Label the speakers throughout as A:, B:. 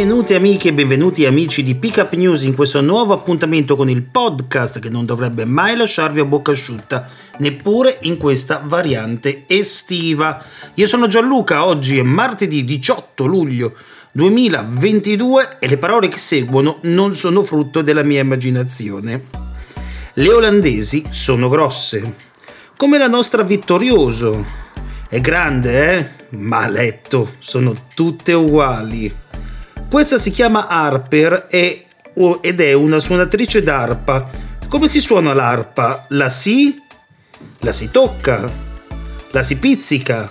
A: Benvenuti amiche e benvenuti amici di Pick Up News in questo nuovo appuntamento con il podcast che non dovrebbe mai lasciarvi a bocca asciutta, neppure in questa variante estiva. Io sono Gianluca, oggi è martedì 18 luglio 2022 e le parole che seguono non sono frutto della mia immaginazione. Le olandesi sono grosse, come la nostra Vittorioso. È grande, eh? Ma letto sono tutte uguali. Questa si chiama Harper e- o- ed è una suonatrice d'arpa. Come si suona l'arpa? La si? La si tocca? La si pizzica?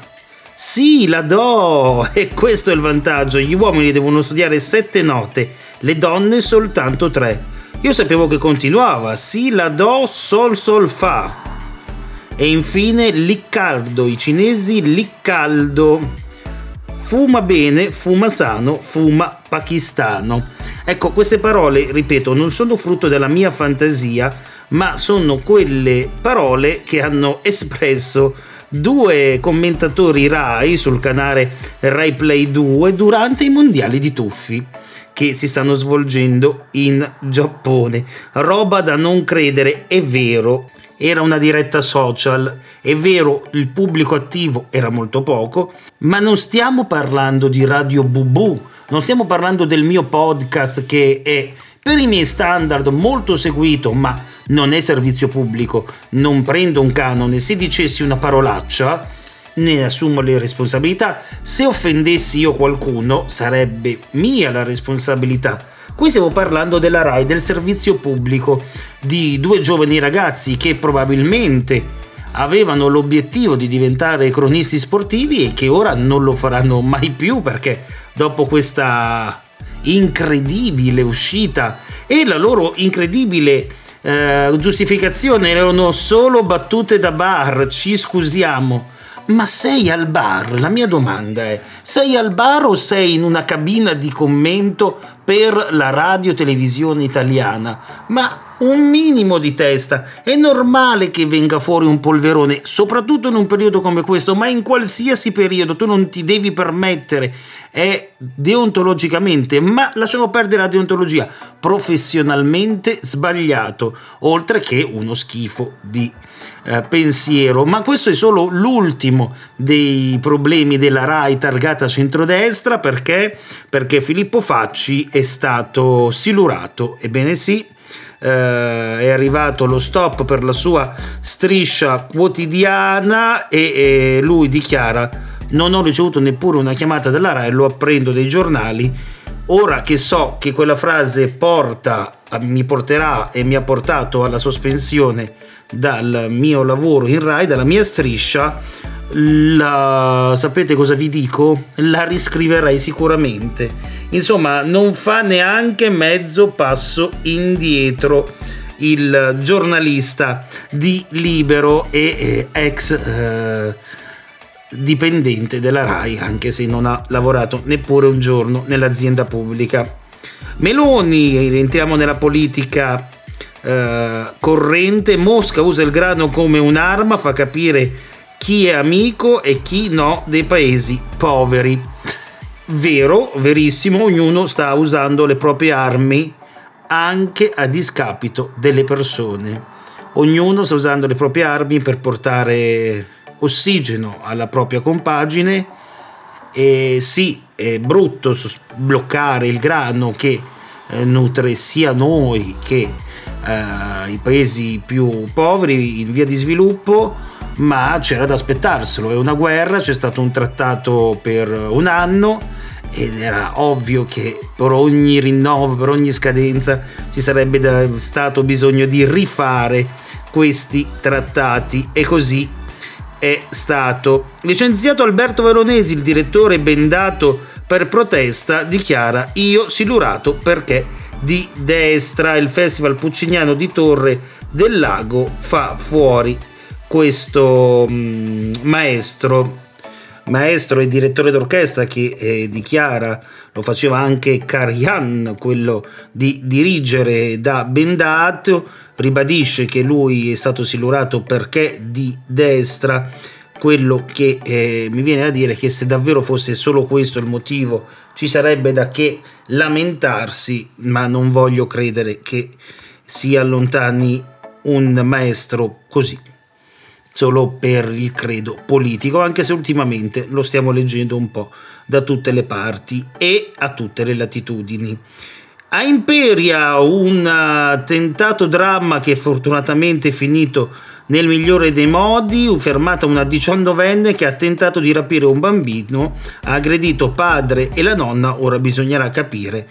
A: Sì, la do! E questo è il vantaggio. Gli uomini devono studiare sette note, le donne soltanto tre. Io sapevo che continuava. Si, la do, sol, sol, fa. E infine Liccardo, i cinesi Liccaldo. Fuma bene, fuma sano, fuma pakistano. Ecco, queste parole, ripeto, non sono frutto della mia fantasia, ma sono quelle parole che hanno espresso due commentatori Rai sul canale Rai Play 2 durante i mondiali di tuffi che si stanno svolgendo in Giappone. Roba da non credere, è vero. Era una diretta social, è vero, il pubblico attivo era molto poco, ma non stiamo parlando di Radio Bubu, non stiamo parlando del mio podcast che è per i miei standard molto seguito, ma non è servizio pubblico, non prendo un canone, se dicessi una parolaccia ne assumo le responsabilità, se offendessi io qualcuno sarebbe mia la responsabilità. Qui stiamo parlando della RAI, del servizio pubblico, di due giovani ragazzi che probabilmente avevano l'obiettivo di diventare cronisti sportivi e che ora non lo faranno mai più perché dopo questa incredibile uscita e la loro incredibile eh, giustificazione erano solo battute da bar, ci scusiamo. Ma sei al bar? La mia domanda è: sei al bar o sei in una cabina di commento per la radio televisione italiana? Ma un minimo di testa. È normale che venga fuori un polverone, soprattutto in un periodo come questo, ma in qualsiasi periodo tu non ti devi permettere. È deontologicamente, ma lasciamo perdere la deontologia, professionalmente sbagliato, oltre che uno schifo di eh, pensiero. Ma questo è solo l'ultimo dei problemi della RAI targata centrodestra perché, perché Filippo Facci è stato silurato. Ebbene sì, eh, è arrivato lo stop per la sua striscia quotidiana e, e lui dichiara non ho ricevuto neppure una chiamata della RAI, lo apprendo dai giornali. Ora che so che quella frase porta, mi porterà e mi ha portato alla sospensione dal mio lavoro in RAI, dalla mia striscia, la, sapete cosa vi dico? La riscriverei sicuramente. Insomma, non fa neanche mezzo passo indietro il giornalista di Libero e eh, ex eh, dipendente della RAI, anche se non ha lavorato neppure un giorno nell'azienda pubblica. Meloni, entriamo nella politica eh, corrente, Mosca usa il grano come un'arma, fa capire chi è amico e chi no dei paesi poveri. Vero, verissimo, ognuno sta usando le proprie armi anche a discapito delle persone. Ognuno sta usando le proprie armi per portare ossigeno alla propria compagine e sì, è brutto bloccare il grano che eh, nutre sia noi che eh, i paesi più poveri in via di sviluppo, ma c'era da aspettarselo. È una guerra, c'è stato un trattato per un anno ed era ovvio che per ogni rinnovo, per ogni scadenza ci sarebbe stato bisogno di rifare questi trattati e così è stato. Licenziato Alberto Veronesi, il direttore bendato per protesta, dichiara io silurato perché di destra. Il Festival Pucciniano di Torre del Lago fa fuori questo mm, maestro. Maestro e direttore d'orchestra che eh, dichiara, lo faceva anche Karian, quello di dirigere da Bendato, ribadisce che lui è stato silurato perché di destra. Quello che eh, mi viene da dire è che se davvero fosse solo questo il motivo, ci sarebbe da che lamentarsi, ma non voglio credere che si allontani un maestro così solo per il credo politico, anche se ultimamente lo stiamo leggendo un po' da tutte le parti e a tutte le latitudini. A Imperia un eh, tentato dramma che fortunatamente è finito nel migliore dei modi, fermata una diciannovenne che ha tentato di rapire un bambino, ha aggredito padre e la nonna, ora bisognerà capire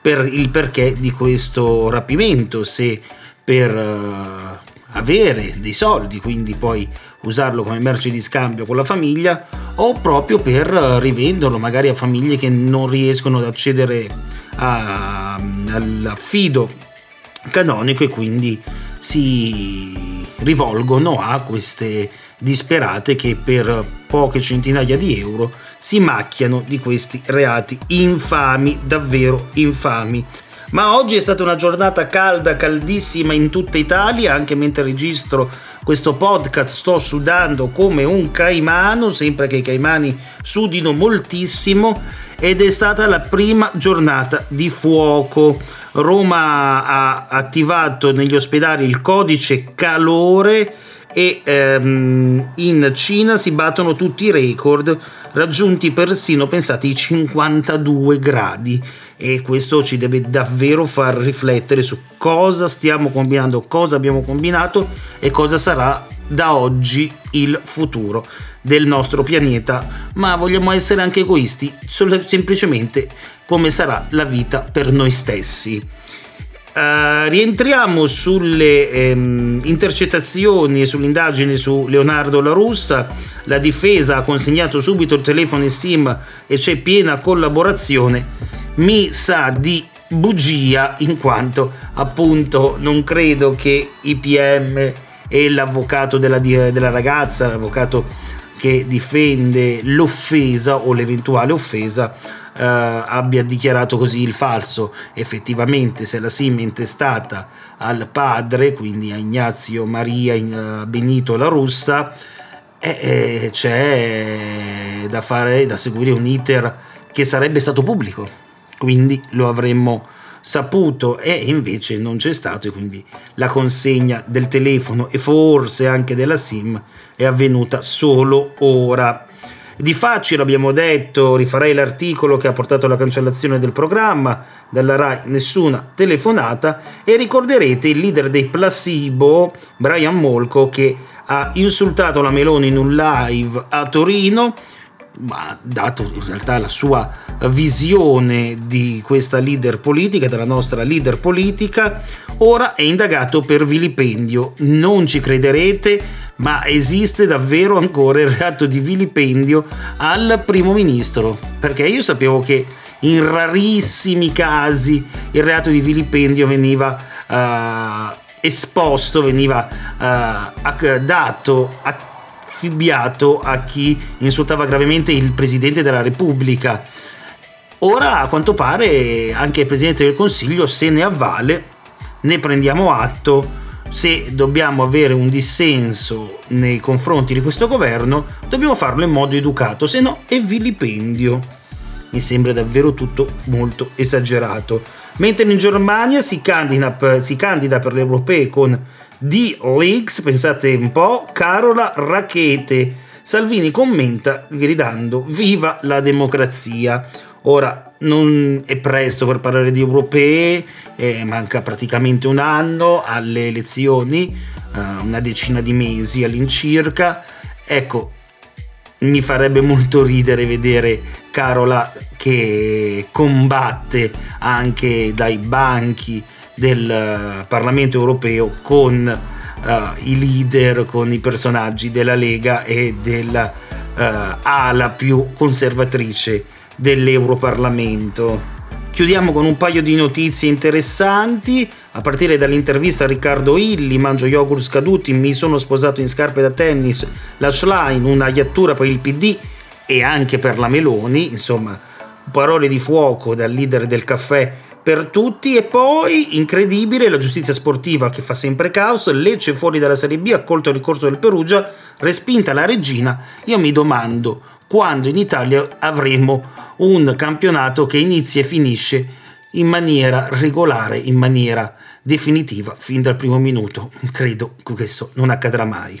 A: per il perché di questo rapimento, se per uh, avere dei soldi, quindi poi usarlo come merce di scambio con la famiglia o proprio per rivenderlo magari a famiglie che non riescono ad accedere a, all'affido canonico e quindi si rivolgono a queste disperate che per poche centinaia di euro si macchiano di questi reati infami, davvero infami. Ma oggi è stata una giornata calda, caldissima in tutta Italia, anche mentre registro questo podcast sto sudando come un caimano, sempre che i caimani sudino moltissimo, ed è stata la prima giornata di fuoco. Roma ha attivato negli ospedali il codice calore e ehm, in Cina si battono tutti i record raggiunti persino, pensate, i 52 gradi e questo ci deve davvero far riflettere su cosa stiamo combinando, cosa abbiamo combinato e cosa sarà da oggi il futuro del nostro pianeta, ma vogliamo essere anche egoisti, semplicemente come sarà la vita per noi stessi. Uh, rientriamo sulle ehm, intercettazioni e sull'indagine su Leonardo La Russa. La difesa ha consegnato subito il telefono e SIM e c'è piena collaborazione. Mi sa di bugia in quanto appunto non credo che i PM e l'avvocato della, della ragazza, l'avvocato che difende l'offesa o l'eventuale offesa, eh, abbia dichiarato così il falso. Effettivamente, se la SIM è intestata al padre, quindi a Ignazio Maria uh, Benito la Russa, eh, eh, c'è da fare, da seguire un iter che sarebbe stato pubblico, quindi lo avremmo saputo e invece non c'è stato e quindi la consegna del telefono e forse anche della SIM è avvenuta solo ora. Di facile abbiamo detto, rifarei l'articolo che ha portato alla cancellazione del programma, dalla RAI nessuna telefonata e ricorderete il leader dei Placebo, Brian Molko, che ha insultato la Meloni in un live a Torino ha dato in realtà la sua visione di questa leader politica, della nostra leader politica, ora è indagato per vilipendio. Non ci crederete, ma esiste davvero ancora il reato di vilipendio al primo ministro, perché io sapevo che in rarissimi casi il reato di vilipendio veniva uh, esposto, veniva uh, dato a affibbiato a chi insultava gravemente il Presidente della Repubblica. Ora, a quanto pare, anche il Presidente del Consiglio se ne avvale, ne prendiamo atto. Se dobbiamo avere un dissenso nei confronti di questo governo, dobbiamo farlo in modo educato, se no è vilipendio. Mi sembra davvero tutto molto esagerato. Mentre in Germania si candida, si candida per le europee con di Leaks, pensate un po', Carola Rachete. Salvini commenta gridando viva la democrazia. Ora non è presto per parlare di europee, eh, manca praticamente un anno alle elezioni, eh, una decina di mesi all'incirca. Ecco, mi farebbe molto ridere vedere Carola che combatte anche dai banchi del eh, Parlamento europeo con uh, i leader, con i personaggi della Lega e della uh, ala più conservatrice dell'Europarlamento. Chiudiamo con un paio di notizie interessanti, a partire dall'intervista a Riccardo Illi, mangio yogurt scaduti, mi sono sposato in scarpe da tennis, la Schlein, una iattura per il PD e anche per la Meloni, insomma, parole di fuoco dal leader del caffè per tutti e poi incredibile la giustizia sportiva che fa sempre caos, Lecce fuori dalla Serie B, accolto il ricorso del Perugia, respinta la regina, io mi domando quando in Italia avremo un campionato che inizia e finisce in maniera regolare, in maniera definitiva, fin dal primo minuto. Credo che questo non accadrà mai.